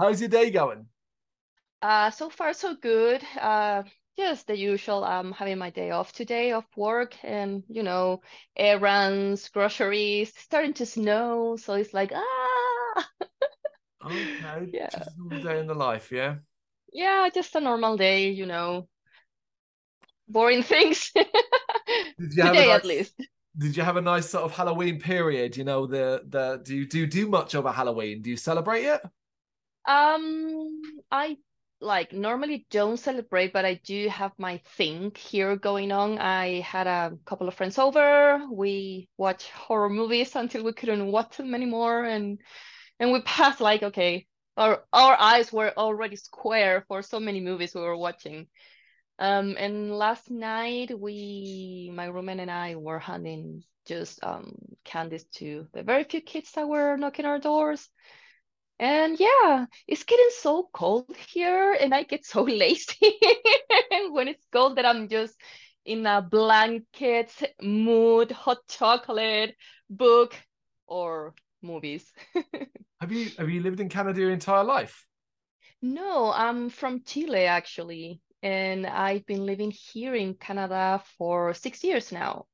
How's your day going? Uh, so far so good. Uh, just the usual. I'm having my day off today of work and you know, errands, groceries, starting to snow, so it's like ah Okay, yeah. just a normal day in the life, yeah. Yeah, just a normal day, you know, boring things. Did you have a Today at least. did you have a nice sort of Halloween period? You know, the the do you do you do much over Halloween? Do you celebrate it? Um, I like normally don't celebrate, but I do have my thing here going on. I had a couple of friends over. We watched horror movies until we couldn't watch them anymore, and and we passed like okay, our our eyes were already square for so many movies we were watching. Um, and last night we, my roommate and I were handing just um candies to the very few kids that were knocking our doors. And yeah, it's getting so cold here, and I get so lazy when it's cold that I'm just in a blanket mood, hot chocolate, book, or movies. Have you have you lived in Canada your entire life? No, I'm from Chile actually, and I've been living here in Canada for six years now.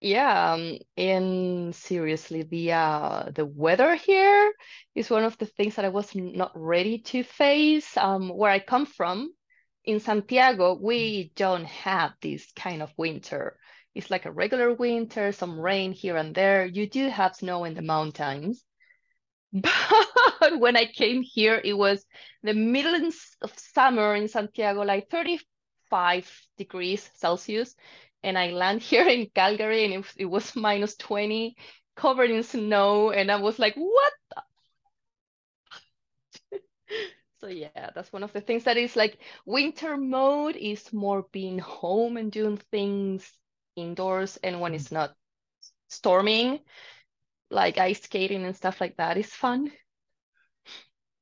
Yeah, um, and seriously, the uh the weather here is one of the things that I was not ready to face. Um, where I come from, in Santiago, we don't have this kind of winter. It's like a regular winter, some rain here and there. You do have snow in the mountains, but when I came here, it was the middle of summer in Santiago, like 35 degrees Celsius. And I land here in Calgary and it, was- it was minus 20, covered in snow. And I was like, what? So yeah, that's one of the things that is like winter mode is more being home and doing things indoors. And when it's hmm. not storming, like ice skating and stuff like that is fun.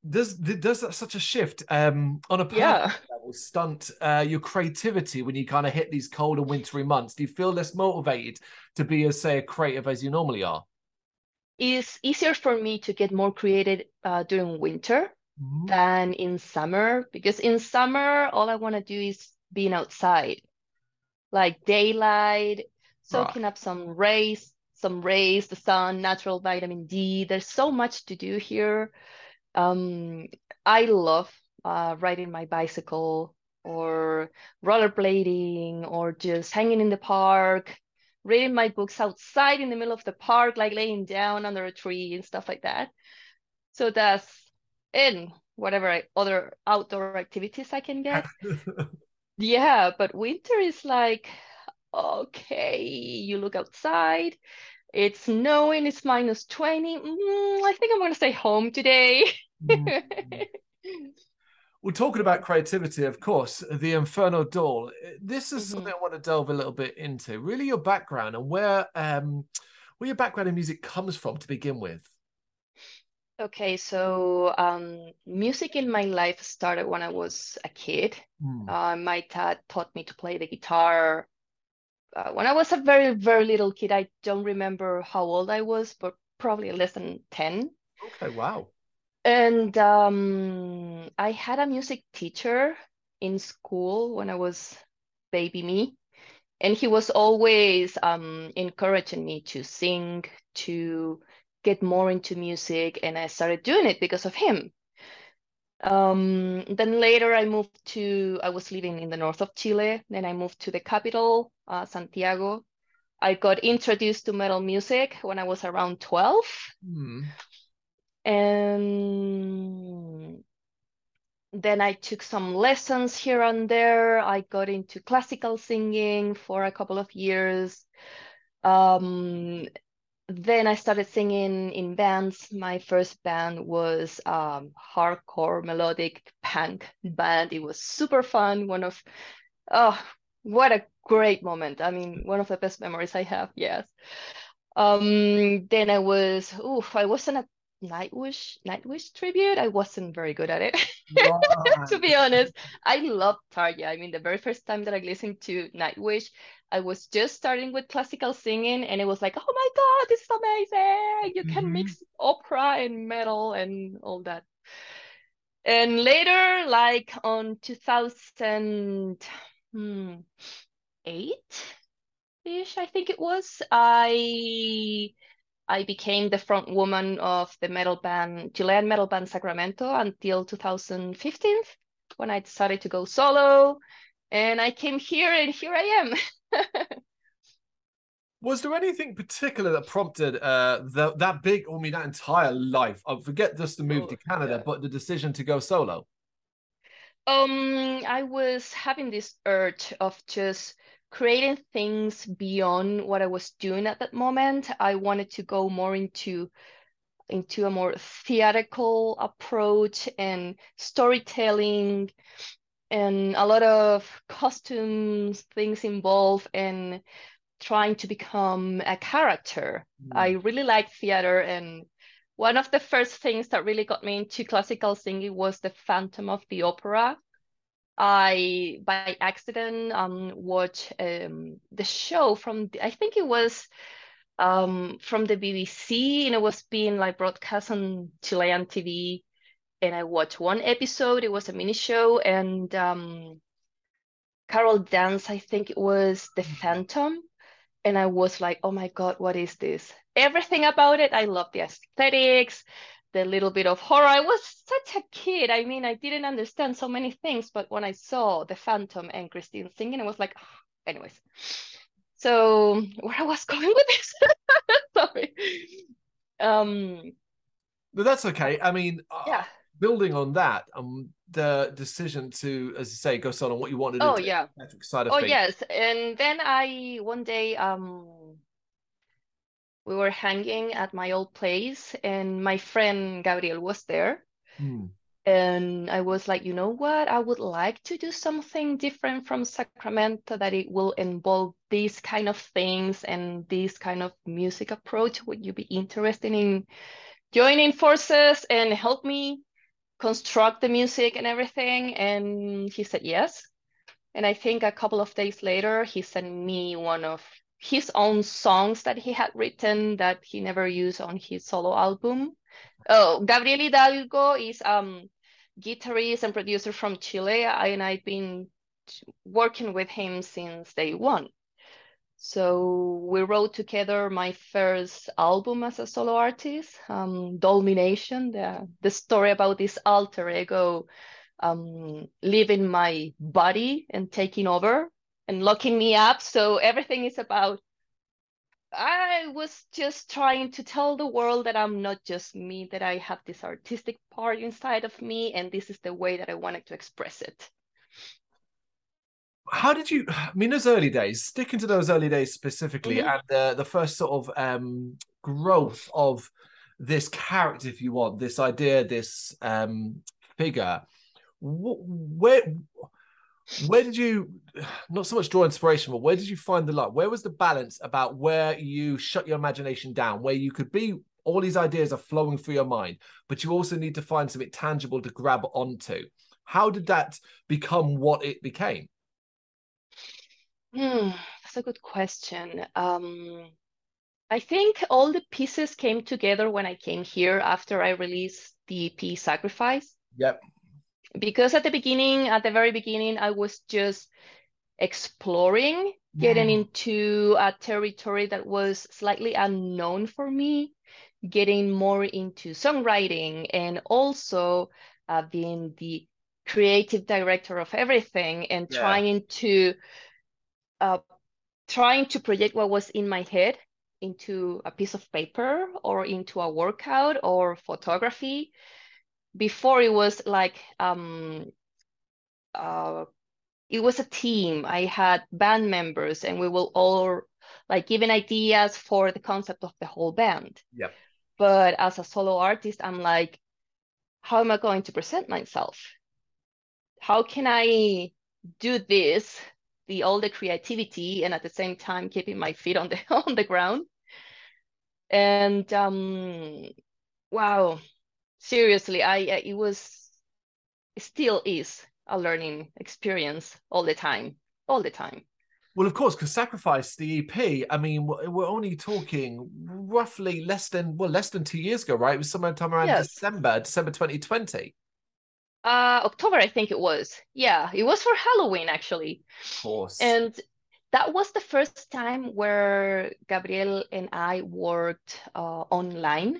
Does does that such a shift um on a Yeah. level stunt uh, your creativity when you kind of hit these cold and wintry months? Do you feel less motivated to be as say a creative as you normally are? It's easier for me to get more creative uh, during winter Mhm. than in summer because in summer all I want to do is being outside, like daylight, Right. soaking up some rays, some rays, the sun, natural vitamin D. There's so much to do here. Um, I love uh, riding my bicycle or rollerblading or just hanging in the park, reading my books outside in the middle of the park, like laying down under a tree and stuff like that. So that's in whatever other outdoor activities I can get. Yeah, but winter is like, okay, you look outside, it's snowing, it's minus 20. Mm, I think I'm gonna stay home today. Mm. Well, talking about creativity, of course, the Inferno Doll. This is something Mhm. I want to delve a little bit into. Really, your background and where um where your background in music comes from to begin with. Okay, so um, music in my life started when I was a kid. Hmm. Uh, my dad taught me to play the guitar. Uh, when I was a very, very little kid, I don't remember how old I was, but probably less than 10. Okay, wow. And um, I had a music teacher in school when I was baby me, and he was always um, encouraging me to sing, to get more into music, and I started doing it because of him. Um, then later I moved to, I was living in the north of Chile, then I moved to the capital, uh, Santiago. I got introduced to metal music when I was around 12. Hmm. And then I took some lessons here and there. I got into classical singing for a couple of years. Um, then I started singing in bands. My first band was um, hardcore melodic punk band. It was super fun. One of, oh, what a great moment. I mean, one of the best memories I have. Yes. Um, then I was, oof, I wasn't a Nightwish Nightwish tribute. I wasn't very good at it, to be honest. I love Tarja. I mean, the very first time that I listened to Nightwish, I was just starting with classical singing, and it was like, oh my God, this is amazing! You can Mhm. mix opera and metal and all that And later, like on 2008 ish, I think it was, I I became the front woman of the metal band, Chilean metal band Sacramento until 2015 when I decided to go solo. And I came here and here I am. Was there anything particular that prompted uh, the, that big, I mean, that entire life? I forget just the move oh, to Canada, yeah. but the decision to go solo? Um, I was having this urge of just creating things beyond what I was doing at that moment. I wanted to go more into into a more theatrical approach and storytelling and a lot of costumes things involved and trying to become a character. Mm. I really like theater and one of the first things that really got me into classical singing was the Phantom of the Opera. I by accident um watched um the show from I think it was um from the BBC and it was being like broadcast on Chilean TV and I watched one episode it was a mini show and um Charles Dance I think it was the mm-hmm. Phantom and I was like oh my god what is this everything about it I love the aesthetics the little bit of horror. I was such a kid. I mean, I didn't understand so many things, but when I saw the Phantom and Christine singing, I was like, oh. anyways. So where I was going with this? Sorry. Um, but that's okay. I mean, uh, yeah. Uh, building on that, um, the decision to, as you say, go solo on what you wanted. Oh yeah. Side of oh things. yes, and then I one day um we were hanging at my old place and my friend Gabriel was there. Mm. And I was like, you know what? I would like to do something different from Sacramento that it will involve these kind of things and this kind of music approach. Would you be interested in joining forces and help me construct the music and everything? And he said yes. And I think a couple of days later, he sent me one of his own songs that he had written that he never used on his solo album. Oh, Gabriel Hidalgo is um guitarist and producer from Chile, and I've been working with him since day one. So we wrote together my first album as a solo artist, um, the, the story about this alter ego um, leaving my body and taking over and locking me up. So everything is about I was just trying to tell the world that I'm not just me, that I have this artistic part inside of me, and this is the way that I wanted to express it. How did you? I mean, those early days, sticking to those early days specifically, mm-hmm. and uh, the first sort of um, growth of this character, if you want, this idea, this um, figure. Where where did you not so much draw inspiration but where did you find the light? Where was the balance about where you shut your imagination down where you could be all these ideas are flowing through your mind but you also need to find something tangible to grab onto. How did that become what it became? Hmm, that's a good question. Um, i think all the pieces came together when i came here after i released the ep sacrifice. Yep because at the beginning, at the very beginning, I was just exploring, getting into a territory that was slightly unknown for me, getting more into songwriting, and also uh, being the creative director of everything and yeah. trying to uh, trying to project what was in my head into a piece of paper or into a workout or photography before it was like um uh it was a team. I had band members and we will all like giving ideas for the concept of the whole band. Yeah. But as a solo artist i'm like how am i going to present myself? How can i do this the all the creativity and at the same time keeping my feet on the on the ground? And um wow seriously, I it was it still is a learning experience all the time, all the time. Well, of course, because Sacrifice, the EP, I mean, we're only talking roughly less than, well, less than two years ago, right? It was sometime around yes. December, December 2020. Uh, October, I think it was. Yeah, it was for Halloween, actually. Of course. And that was the first time where Gabriel and I worked uh, online.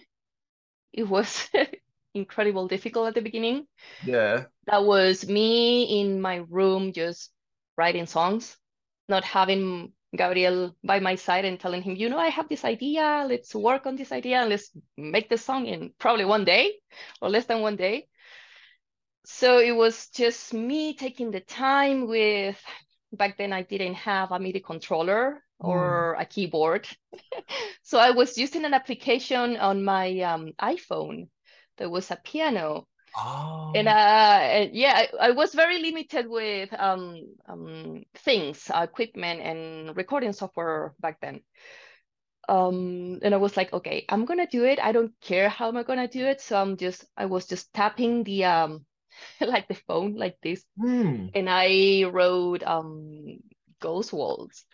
It was incredible difficult at the beginning. Yeah. That was me in my room just writing songs not having Gabriel by my side and telling him, you know, I have this idea, let's work on this idea and let's make the song in probably one day or less than one day. So it was just me taking the time with, back then I didn't have a MIDI controller or mm. a keyboard. so I was using an application on my um, iPhone. There was a piano Oh. And, uh, and yeah, I, I, was very limited with um, um, things, uh, equipment, and recording software back then. Um, and I was like, okay, I'm gonna do it. I don't care how am I gonna do it. So I'm just, I was just tapping the um, like the phone like this, mm. and I wrote um, ghost waltz.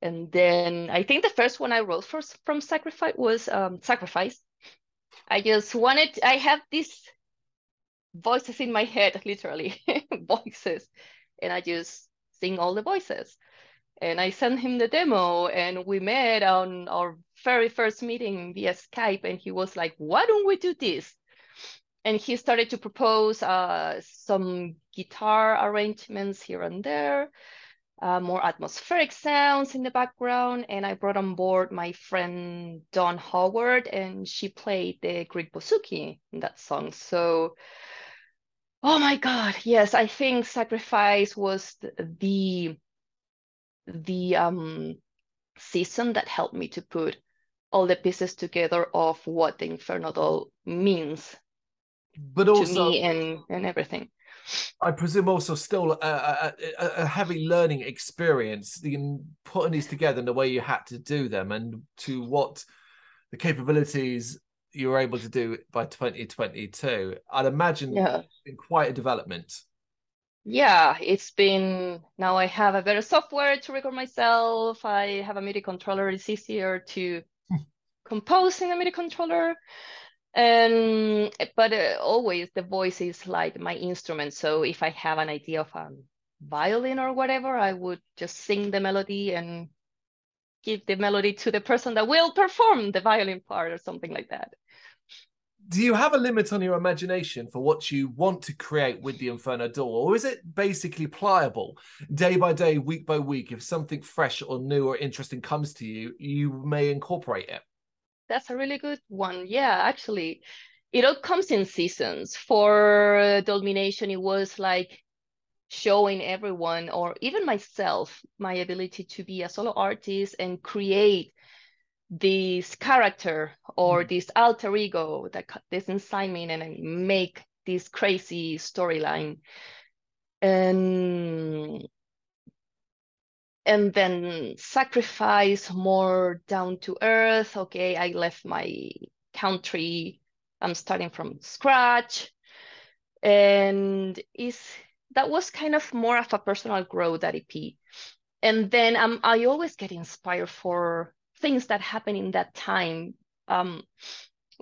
And then I think the first one I wrote for, from Sacrifice was um, Sacrifice. I just wanted, I have these voices in my head, literally voices, and I just sing all the voices. And I sent him the demo, and we met on our very first meeting via Skype, and he was like, "Why don't we do this?" And he started to propose uh, some guitar arrangements here and there, uh, more atmospheric sounds in the background. And I brought on board my friend Dawn Howard, and she played the Greek bouzouki in that song. So Oh my God, yes, I think Sacrifice was the the um season that helped me to put all the pieces together of what the Inferno doll means but also to me and and everything. I presume also still a, a, a, heavy learning experience in putting these together in the way you had to do them and to what the capabilities you were able to do by 2022 i'd imagine yeah. it's been quite a development. Yeah it's been now i have a better software to record myself. I have a midi controller. It's easier to compose in a midi controller and but uh, always the voice is like my instrument so if i have an idea of a violin or whatever i would just sing the melody and give the melody to the person that will perform the violin part or something like that do you have a limit on your imagination for what you want to create with the Inferno Doll, or is it basically pliable day by day, week by week? If something fresh or new or interesting comes to you, you may incorporate it. That's a really good one. Yeah, actually, it all comes in seasons. For Domination, it was like showing everyone, or even myself, my ability to be a solo artist and create this character or mm. this alter ego that this inside me and I make this crazy storyline and and then sacrifice more down to earth okay i left my country i'm starting from scratch and is that was kind of more of a personal growth that ep and then um, i always get inspired for things that happened in that time um,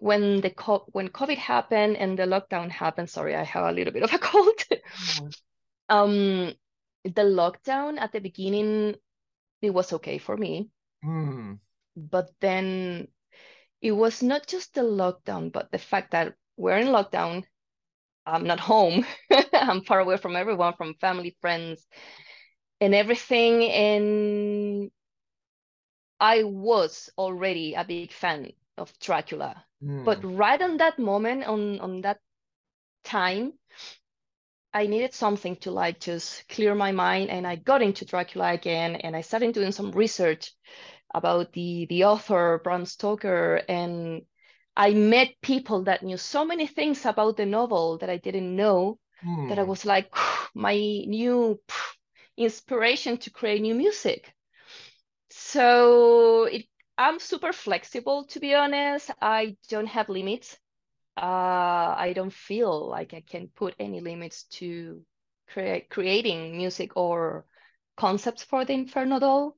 when the co- when COVID happened and the lockdown happened. Sorry, I have a little bit of a cold. Mm-hmm. um, the lockdown at the beginning, it was okay for me, mm. but then it was not just the lockdown, but the fact that we're in lockdown. I'm not home. I'm far away from everyone, from family, friends, and everything. And I was already a big fan of Dracula. Mm. But right on that moment, on on that time, I needed something to like just clear my mind, and I got into Dracula again, and I started doing some research about the the author Bram Stoker, and I met people that knew so many things about the novel that I didn't know. Mm. That I hmm. was like my new inspiration to create new music. So it, I'm super flexible, to be honest. I don't have limits. Uh, I don't feel like I can put any limits to create creating music or concepts for the Inferno doll.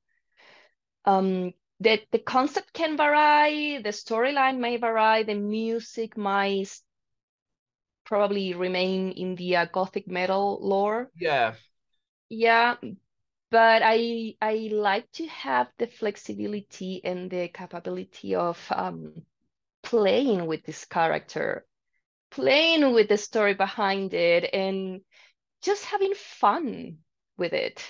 Um, the, the concept can vary, the storyline may vary, the music might probably remain in the uh, gothic metal lore. Yeah. Yeah, but I I like to have the flexibility and the capability of um, playing with this character, playing with the story behind it, and just having fun with it.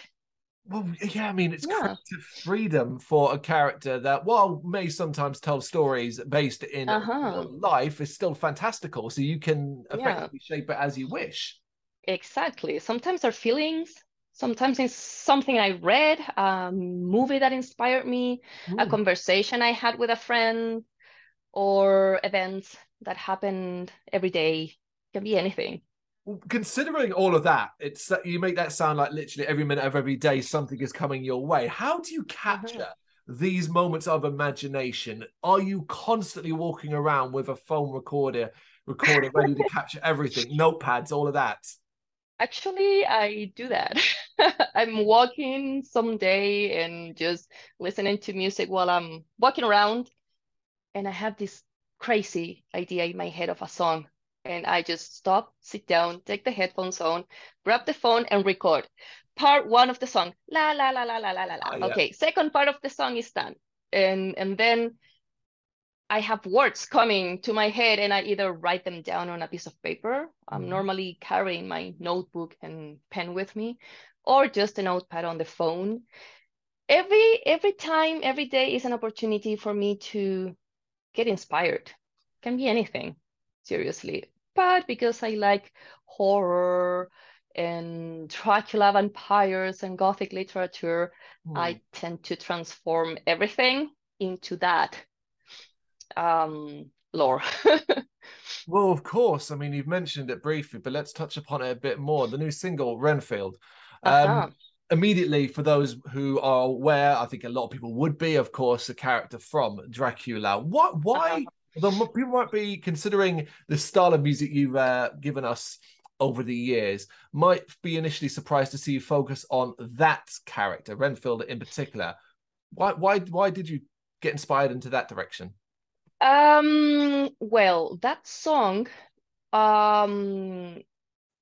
Well, yeah, I mean, it's Yeah. creative freedom for a character that, while may sometimes tell stories based in Uh-huh. life, is still fantastical. So you can Yeah. effectively shape it as you wish. Exactly. Sometimes our feelings, sometimes it's something I read, a movie that inspired me, a Mm. conversation I had with a friend, or events that happened every day. Can be anything. Well, considering all of that, it's you make that sound like literally every minute of every day something is coming your way. How do you mm-hmm. capture these moments of imagination? Are you constantly walking around with a phone recorder, recorder ready to capture everything, notepads, all of that? Actually, I do that. I'm walking someday and just listening to music while I'm walking around, and I have this crazy idea in my head of a song. And I just stop, sit down, take the headphones on, grab the phone, and record. Part one of the song, la la la la la la la la. Ah, yeah. Okay, second part of the song is done. And and then I have words coming to my head and I either write them down on a piece of paper. I'm Mhm. normally carrying my notebook and pen with me, or just a notepad on the phone. Every every time, every day is an opportunity for me to get inspired. Can be anything, seriously. But because I like horror and Dracula vampires and Gothic literature, Hmm. I tend to transform everything into that um, lore. Well, of course. I mean, you've mentioned it briefly, but let's touch upon it a bit more. The new single, Renfield. Um, Uh-huh. Immediately, for those who are aware, I think a lot of people would be, of course, the character from Dracula. What? Why? Although mo- people might be considering the style of music you've uh, given us over the years, might be initially surprised to see you focus on that character, Renfield in particular. Why? Why? Why did you get inspired into that direction? Um, well, that song, um,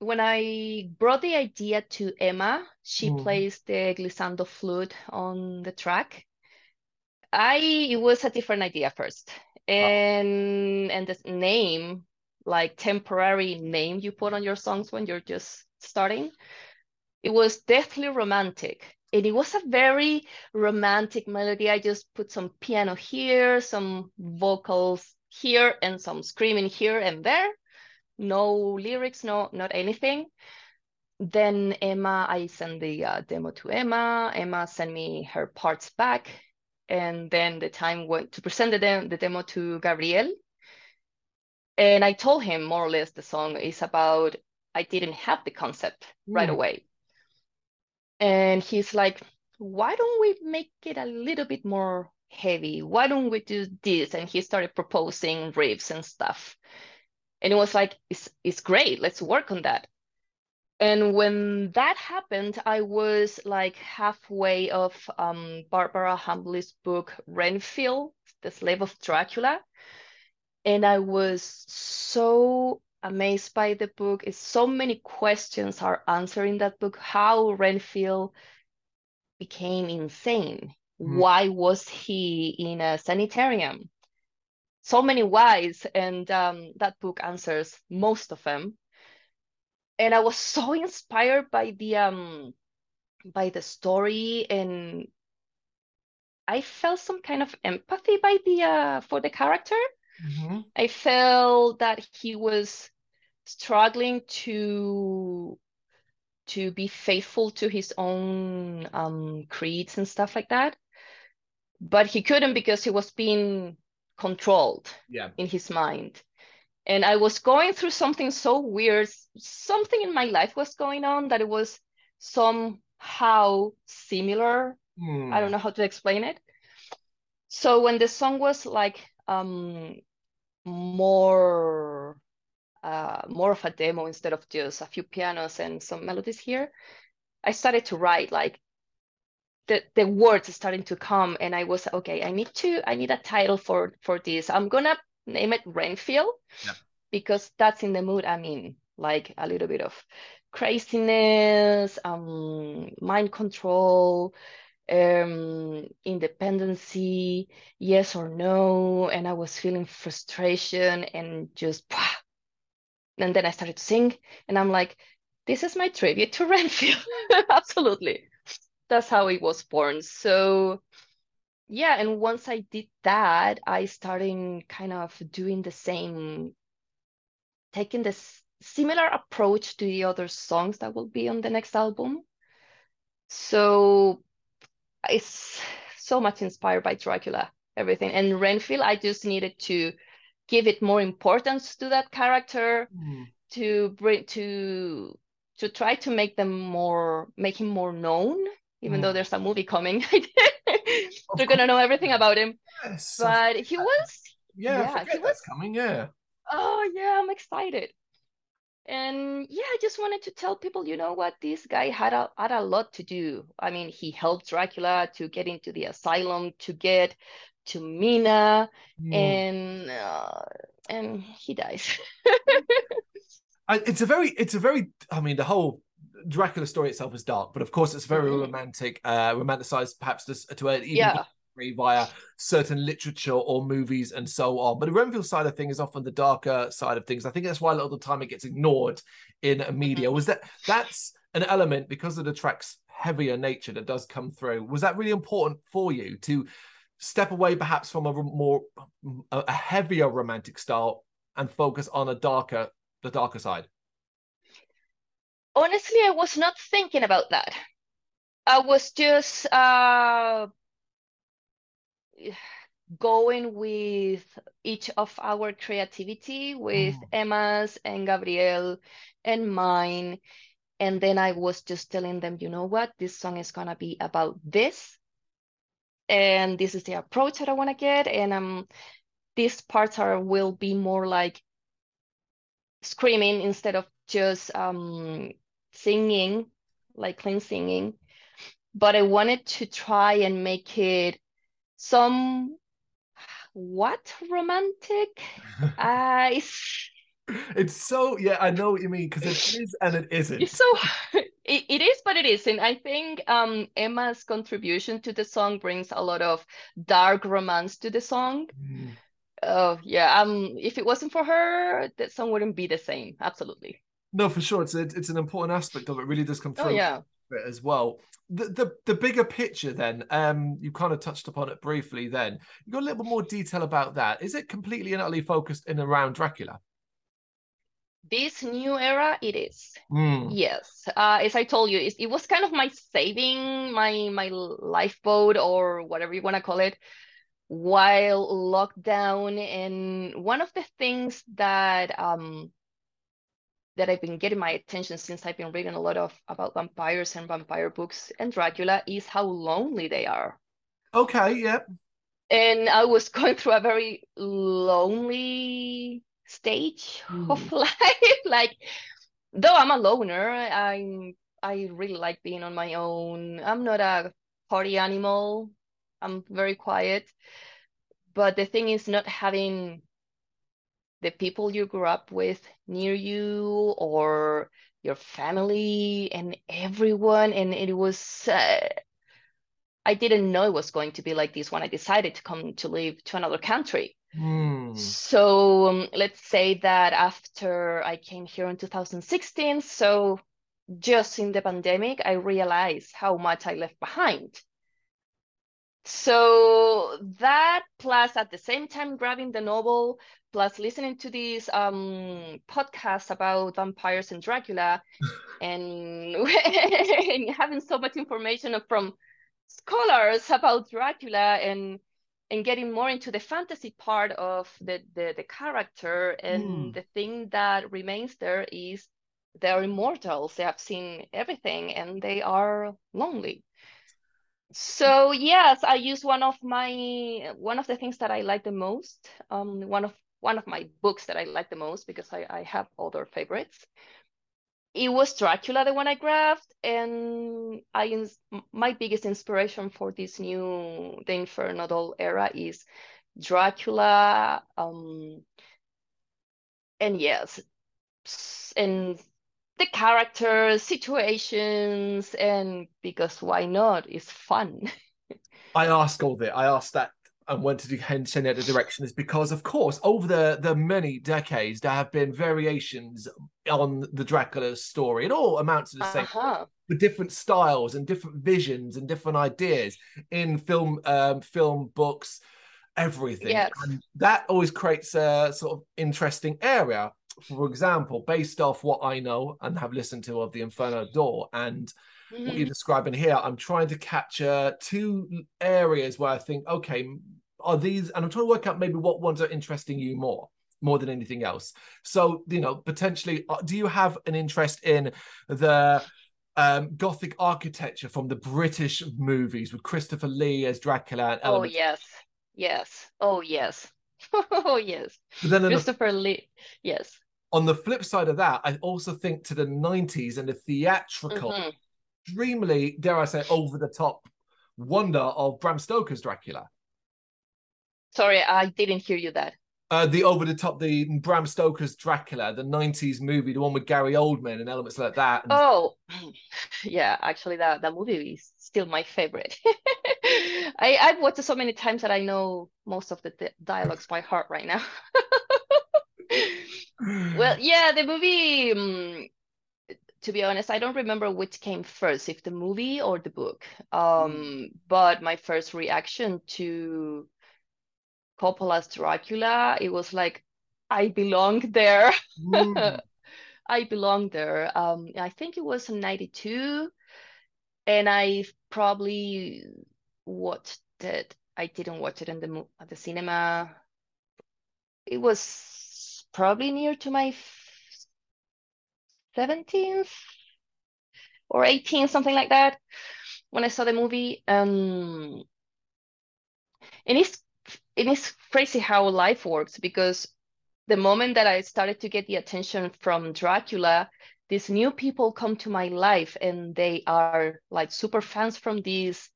when I brought the idea to Emma, she Mhm. plays the glissando flute on the track. I it was a different idea first. And and the name, like temporary name you put on your songs when you're just starting, it was deathly romantic. And it was a very romantic melody. I just put some piano here, some vocals here, and some screaming here and there. No lyrics, no, not anything. Then Emma, I sent the uh, demo to Emma. Emma sent me her parts back. And then the time went to present the, the demo to Gabriel. And I told him more or less the song is about, I didn't have the concept right Hmm. away. And he's like, why don't we make it a little bit more heavy? Why don't we do this? And he started proposing riffs and stuff. And it was like, it's, it's great. Let's work on that. And when that happened, I was like halfway of um, Barbara Hambly's book, Renfield, The Slave of Dracula. And I was so amazed by the book. It's so many questions are answered in that book. How Renfield became insane. Mm. Why was he in a sanitarium? So many whys, and um, that book answers most of them. And I was so inspired by the um by the story, and I felt some kind of empathy by the uh for the character. Mhm. I felt that he was struggling to to be faithful to his own um, creeds and stuff like that, but he couldn't because he was being controlled Yeah. in his mind. And I was going through something so weird. Something in my life was going on that it was somehow similar Hmm. I don't know how to explain it. So when the song was like um more uh more of a demo instead of just a few pianos and some melodies here, I started to write like the, the words starting to come and I was okay, I need to I need a title for for this. I'm gonna name it Renfield Yeah. because that's in the mood I'm in, like a little bit of craziness, um, mind control, um, independency, yes or no, and I was feeling frustration and just and then I started to sing and I'm like, this is my tribute to Renfield. Absolutely. That's how it was born. So yeah, and once I did that, I started kind of doing the same, taking this similar approach to the other songs that will be on the next album. So it's so much inspired by Dracula, everything. And Renfield, I just needed to give it more importance to that character, Mm. to bring to to try to make them more make him more known, even though Mm. there's a movie coming. They're gonna know everything about him. Yes. But he was yeah, yeah, he was coming. Yeah. oh yeah, I'm excited. And yeah, I just wanted to tell people, you know what, this guy had a had a lot to do. I mean, he helped Dracula to get into the asylum, to get to Mina, Mm. and uh, and he dies. It's a very, it's a very. I mean, the whole Dracula story itself is dark, but of course, it's very Mhm. romantic, uh, romanticized, perhaps to, to a, even Yeah. via certain literature or movies and so on. But the Renfield side of things is often the darker side of things. I think that's why a lot of the time it gets ignored in media. Mhm. Was that that's an element because of the track's heavier nature that does come through? Was that really important for you to step away perhaps from a more a heavier romantic style and focus on a darker the darker side? Honestly, I was not thinking about that. I was just uh going with each of our creativity with Mm. Emma's and Gabriel and mine. And then I was just telling them, you know what, this song is gonna be about this. And this is the approach that I wanna get. And um these parts are will be more like screaming instead of just um singing, like clean singing. But I wanted to try and make it some what romantic? Uh, it's, It's so yeah, I know what you mean because it is and it isn't. it's so it, it is, but it isn't. I think um Emma's contribution to the song brings a lot of dark romance to the song. Mm. Oh yeah, um if it wasn't for her, that song wouldn't be the same. Absolutely. No, for sure, it's a, it's an important aspect of it. Really does come Oh through yeah. it as well. The, the the bigger picture, then, um, you kind of touched upon it briefly. Then you got a little bit more detail about that. Is it completely and utterly focused in around Dracula? This new era, it is. Mm. Yes, uh, as I told you, it, it was kind of my saving, my my lifeboat or whatever you want to call it, while lockdown. And one of the things that um that I've been getting my attention since I've been reading a lot of about vampires and vampire books and Dracula is how lonely they are. Okay, yep. And I was going through a very lonely stage of Mm. life. Like, though I'm a loner, I'm I really like being on my own. I'm not a party animal. I'm very quiet. But the thing is not having the people you grew up with near you or your family and everyone. And it was, uh, I didn't know it was going to be like this when I decided to come to live to another country. Mm. So um, let's say that after I came here in 2016, so just in the pandemic, I realized how much I left behind. So that plus at the same time grabbing the novel, plus listening to these um podcasts about vampires and Dracula, and, and having so much information from scholars about Dracula and and getting more into the fantasy part of the the, the character and Mm. the thing that remains there is they're immortals they have seen everything and they are lonely so yes i use one of my one of the things that i like the most um one of one of my books that i like the most because i, I have other favorites it was Dracula the one I grabbed, and I my biggest inspiration for this new the Inferno doll era is Dracula. Um, and yes, and the characters, situations, and because why not? It's fun. I ask all that. I ask that and went to do Henshiniya the direction is because, of course, over the, the many decades, there have been variations on the Dracula story. It all amounts to the same, uh-huh. with different styles and different visions and different ideas in film, um, film books, everything. Yes. And that always creates a sort of interesting area. For example, based off what I know and have listened to of the Inferno Doll and mm-hmm. what you're describing here, I'm trying to capture two areas where I think, okay, are these, and I'm trying to work out maybe what ones are interesting you more more than anything else. So, you know, potentially, uh, do you have an interest in the um, Gothic architecture from the British movies with Christopher Lee as Dracula? And oh yes, yes. Oh yes. oh yes. Then Christopher the, Lee. Yes. On the flip side of that, I also think to the 90s and the theatrical, mm-hmm. Extremely, dare I say, over the top wonder of Bram Stoker's Dracula. Sorry, I didn't hear you that. Uh, the over the top, the Bram Stoker's Dracula, the '90s movie, the one with Gary Oldman and elements like that. And... Oh, yeah, actually, that that movie is still my favorite. I I've watched it so many times that I know most of the dialogues by heart right now. well, yeah, the movie. Um, to be honest, I don't remember which came first, if the movie or the book. Um, mm. But my first reaction to Coppola's Dracula, it was like I belong there. Mm. I belong there. Um, I think it was in '92, and I probably watched it. I didn't watch it in the at the cinema. It was probably near to my 17th or 18th, something like that, when I saw the movie. Um, and it's it is crazy how life works because the moment that I started to get the attention from Dracula, these new people come to my life and they are like super fans from this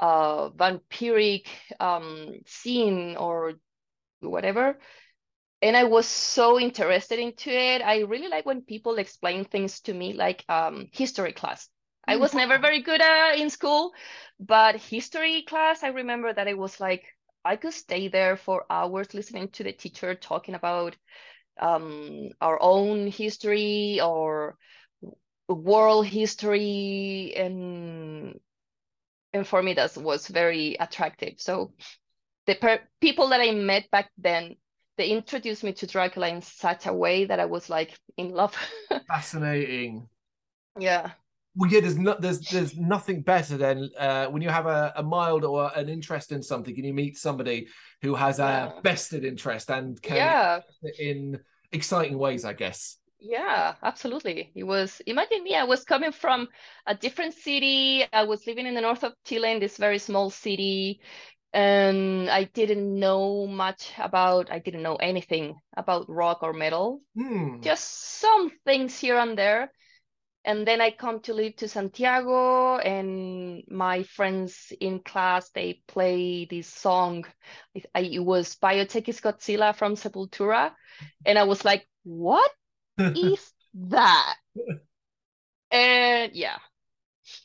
uh, vampiric um, scene or whatever. And I was so interested into it. I really like when people explain things to me like um, history class. I was never very good at in school, but history class, I remember that it was like I could stay there for hours listening to the teacher talking about um, our own history or world history, and and for me that was very attractive. So the per- people that I met back then, they introduced me to Dracula in such a way that I was like in love. Fascinating. Yeah. Well, yeah, there's no, there's there's nothing better than uh, when you have a, a mild or an interest in something and you meet somebody who has a vested interest and can yeah. in exciting ways, I guess. Yeah, absolutely. It was imagine me, I was coming from a different city. I was living in the north of Chile in this very small city. And I didn't know much about I didn't know anything about rock or metal. Hmm. Just some things here and there and then I come to live to Santiago, and my friends in class they play this song. I, it was Biotech is Godzilla from Sepultura, and I was like, "What is that?" And yeah,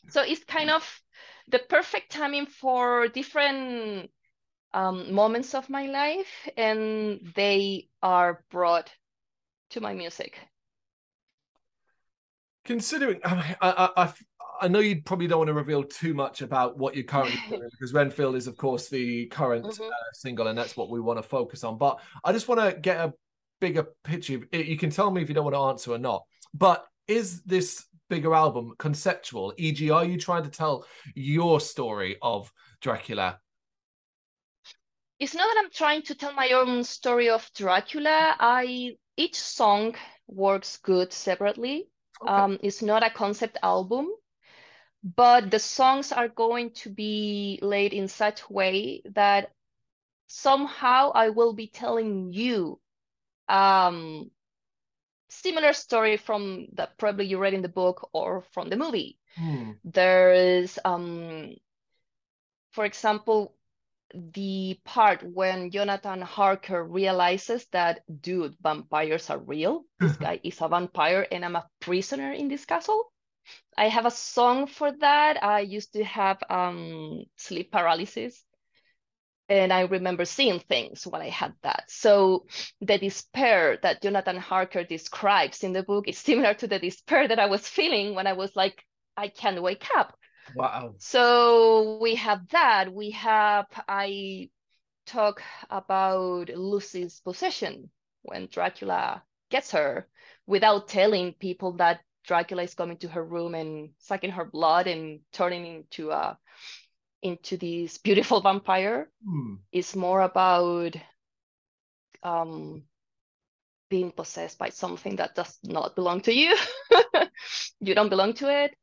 so it's kind of the perfect timing for different um, moments of my life, and they are brought to my music considering I, I, I, I know you probably don't want to reveal too much about what you're currently doing because Renfield is of course the current mm-hmm. uh, single and that's what we want to focus on but I just want to get a bigger picture you can tell me if you don't want to answer or not but is this bigger album conceptual e.g are you trying to tell your story of Dracula? It's not that I'm trying to tell my own story of Dracula. I each song works good separately. Okay. Um, it's not a concept album, but the songs are going to be laid in such way that somehow I will be telling you um, similar story from that probably you read in the book or from the movie. Hmm. There is, um, for example, the part when Jonathan Harker realizes that, dude, vampires are real. This guy is a vampire and I'm a prisoner in this castle. I have a song for that. I used to have um, sleep paralysis and I remember seeing things when I had that. So the despair that Jonathan Harker describes in the book is similar to the despair that I was feeling when I was like, I can't wake up. Wow. So we have that. We have, I talk about Lucy's possession when Dracula gets her without telling people that Dracula is coming to her room and sucking her blood and turning into a into this beautiful vampire. Hmm. It's more about um being possessed by something that does not belong to you. you don't belong to it.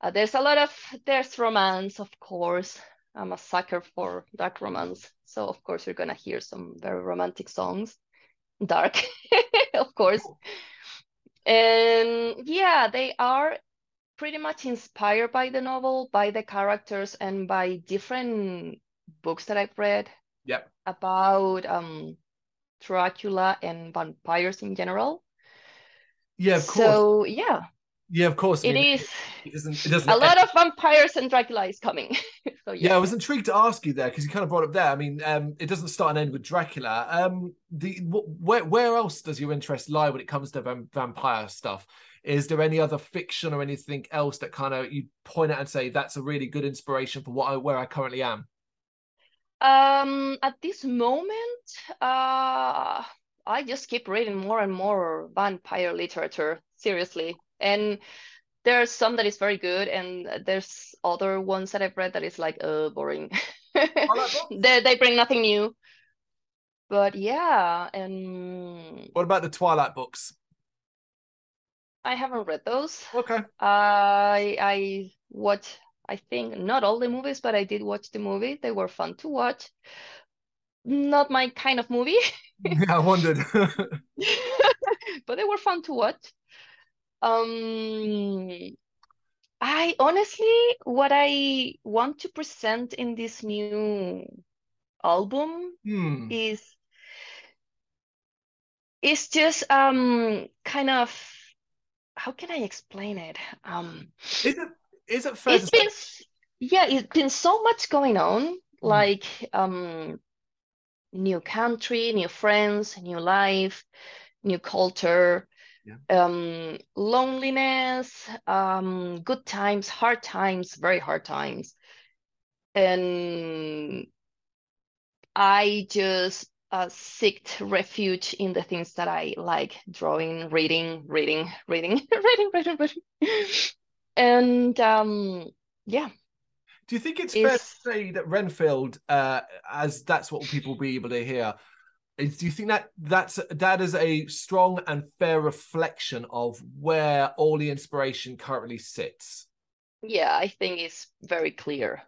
Uh, there's a lot of there's romance, of course. I'm a sucker for dark romance, so of course you're gonna hear some very romantic songs, dark, of course. And yeah, they are pretty much inspired by the novel, by the characters, and by different books that I've read. Yep. About um, Dracula and vampires in general. Yeah, of course. So yeah. Yeah, of course. I it mean, is. It doesn't. It doesn't. A lot of vampires and Dracula is coming. so yeah. Yeah, I was intrigued to ask you there because you kind of brought up there. I mean, um, it doesn't start and end with Dracula. Um, the where where else does your interest lie when it comes to vam- vampire stuff? Is there any other fiction or anything else that kind of you point at and say that's a really good inspiration for what I, where I currently am? Um, at this moment, uh, I just keep reading more and more vampire literature. Seriously, and there's some that is very good and there's other ones that i've read that is like uh boring they, they bring nothing new but yeah and what about the twilight books i haven't read those. Okay. I i watch i think not all the movies but i did watch the movie. They were fun to watch. Not my kind of movie. Yeah i wondered. But they were fun to watch. Um, I honestly, what I want to present in this new album hmm. is is just um kind of how can I explain it? Um, is it is it fair? It's been yeah, it's been so much going on, hmm. like um, new country, new friends, new life, new culture yeah. um, loneliness, um, good times, hard times, very hard times. And I just uh, seeked refuge in the things that I like drawing, reading, reading, reading, reading, reading, reading. And um, yeah. Do you think it's, it's, fair to say that Renfield, uh, as that's what people will be able to hear, is, do you think that that's that is a strong and fair reflection of where all the inspiration currently sits? Yeah, I think it's very clear.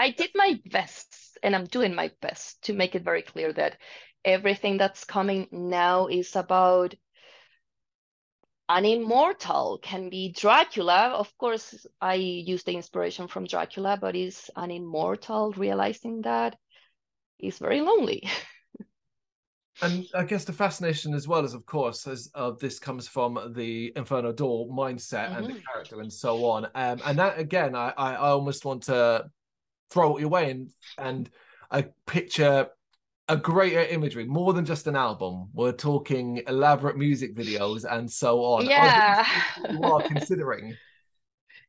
I did my best, and I'm doing my best to make it very clear that everything that's coming now is about an immortal can be Dracula. Of course, I use the inspiration from Dracula, but is an immortal realizing that is very lonely. and I guess the fascination as well is, of course, as uh, this comes from the Inferno Doll mindset mm-hmm. and the mm-hmm. character and so on. Um, and that again, I, I, I almost want to throw it away and and I picture a greater imagery, more than just an album. We're talking elaborate music videos and so on. Yeah, you are considering.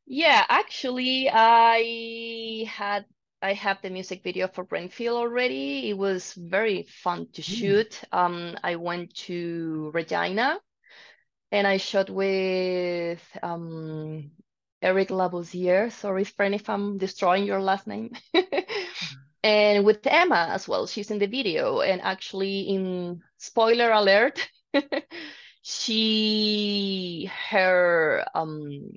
Yeah, actually, I had I have the music video for Renfield already. It was very fun to hmm. shoot. Mm. Um, I went to Regina and I shot with um, Eric Lavoisier. Sorry, friend, if I'm destroying your last name. and with Emma as well. She's in the video. And actually, in spoiler alert, she, her um,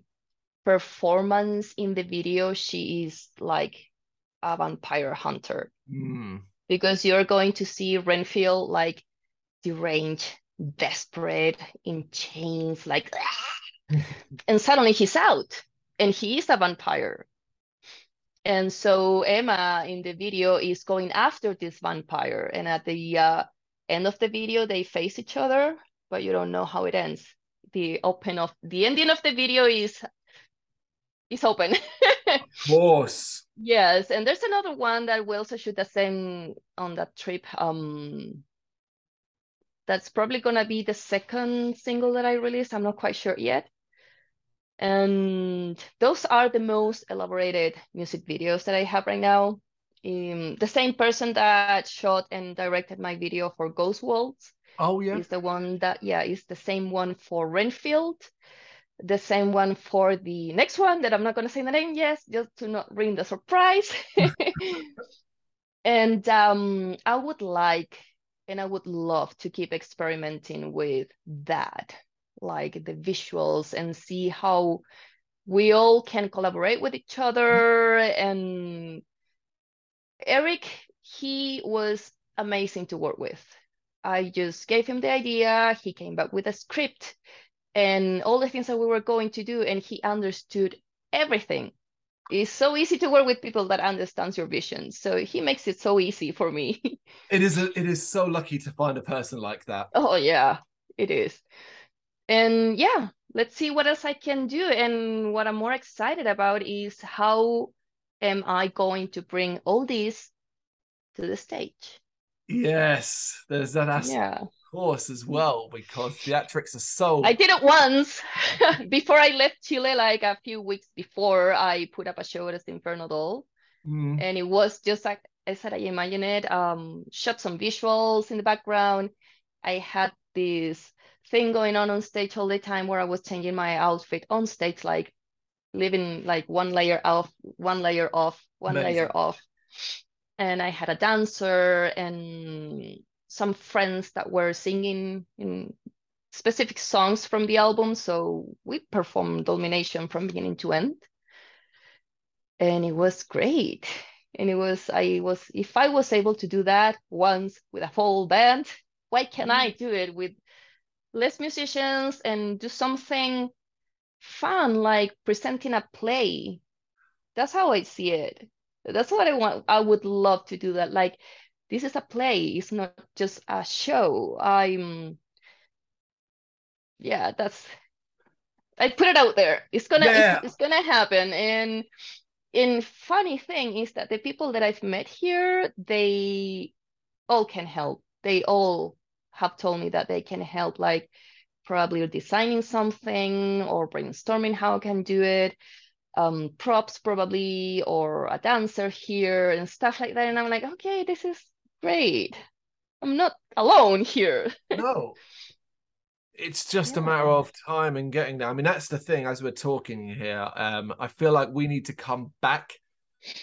performance in the video, she is like a vampire hunter mm. because you're going to see Renfield like deranged desperate in chains, like, and suddenly he's out and he is a vampire. And so Emma in the video is going after this vampire. And at the uh, end of the video, they face each other, but you don't know how it ends. The open of the ending of the video is is open. of course. Yes, and there's another one that we also shoot the same on that trip. Um, that's probably gonna be the second single that I release. I'm not quite sure yet. And those are the most elaborated music videos that I have right now. Um, the same person that shot and directed my video for Ghost Waltz. Oh yeah. Is the one that yeah, is the same one for Renfield. The same one for the next one that I'm not gonna say the name, yes, just to not ruin the surprise. and um, I would like and I would love to keep experimenting with that like the visuals and see how we all can collaborate with each other. And Eric he was amazing to work with. I just gave him the idea he came back with a script and all the things that we were going to do and he understood everything. It's so easy to work with people that understands your vision so he makes it so easy for me. It is a, it is so lucky to find a person like that. Oh yeah it is and yeah let's see what else i can do. And what i'm more excited about is how am i going to bring all this to the stage? Yes there's that aspect yeah. of course as well because theatrics are so i did it once. Before i left chile like a few weeks before i put up a show at the inferno doll. Mm. and it was just like i said i imagine it um shot some visuals in the background. I had this thing going on on stage all the time where I was changing my outfit on stage, like living like one layer off, one layer off, one Amazing. layer off. And I had a dancer and some friends that were singing in specific songs from the album. So we performed Domination from beginning to end. And it was great. And it was, I was, if I was able to do that once with a full band, why can I mm-hmm. do it with less musicians and do something fun like presenting a play. That's how i see it. That's what i want i would love to do that. Like this is a play it's not just a show. I'm yeah that's i put it out there. It's gonna Yeah. it's, it's gonna happen. And and funny thing is that the people that i've met here they all can help. They all have told me that they can help like probably designing something or brainstorming how I can do it. Um props probably or a dancer here and stuff like that. And i'm like okay this is great. I'm not alone here. No. It's just a matter of time and getting there. I mean that's the thing as we're talking here um i feel like we need to come back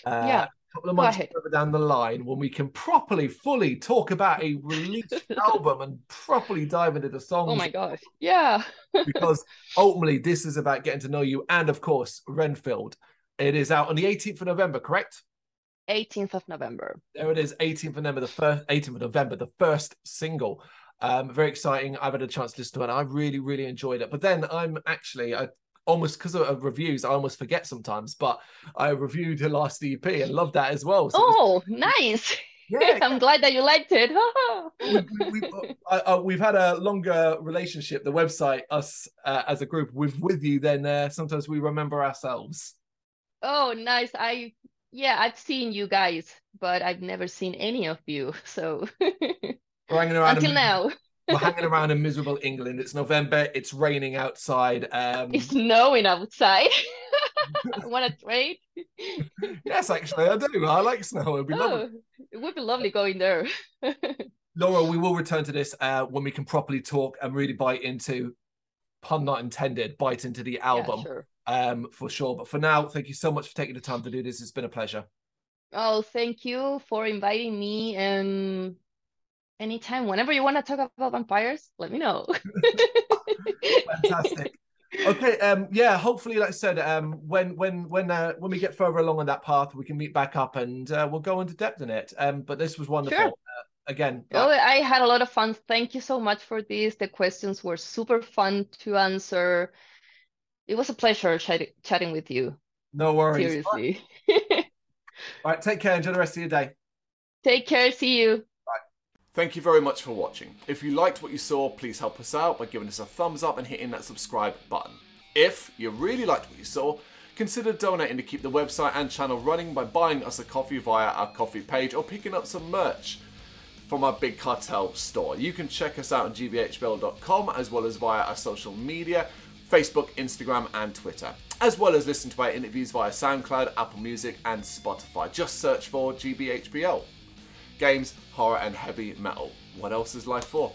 uh, Yeah. Couple of months further down the line when we can properly fully talk about a released album and properly dive into the songs oh my gosh. Yeah. because ultimately this is about getting to know you and of course renfield. It is out on the 18th of november correct? 18th of november. There it is 18th of november the first 18th of november the first single. Um very exciting. I've had a chance to listen to it i really really enjoyed it. But then i'm actually i almost because of, reviews i almost forget sometimes but i reviewed the last ep and loved that as well so it was- oh nice. Yeah. I'm glad that you liked it. We've, we've, uh, uh, we've had a longer relationship the website us uh, as a group with with you then uh, sometimes we remember ourselves. Oh nice. I yeah i've seen you guys but i've never seen any of you so. We're hanging around until now we're hanging around in miserable england. It's november. It's raining outside. Um it's snowing outside. I want to trade? Yes actually i do. I like snow. It'd be lovely. Oh it would be lovely going there. Laura we will return to this uh when we can properly talk and really bite into pun not intended bite into the album yeah, sure. um for sure. But for now thank you so much for taking the time to do this. It's been a pleasure. Oh thank you for inviting me and anytime whenever you want to talk about vampires let me know fantastic okay um yeah hopefully like i said um when when when uh, when we get further along on that path we can meet back up and uh, we'll go into depth in it um but this was wonderful Sure. uh, again. Oh, I had a lot of fun. Thank you so much for this. The questions were super fun to answer. It was a pleasure chat- chatting with you. No worries. Seriously. All right, take care. Enjoy the rest of your day. Take care. See you. Thank you very much for watching. If you liked what you saw, please help us out by giving us a thumbs up and hitting that subscribe button. If you really liked what you saw, consider donating to keep the website and channel running by buying us a coffee via our Ko-Fi page or picking up some merch from our Big Cartel store. You can check us out on gbhbl.com as well as via our social media Facebook, Instagram, and Twitter, as well as listen to our interviews via SoundCloud, Apple Music, and Spotify. Just search for GBHBL. Games, horror, and heavy metal. What else is life for?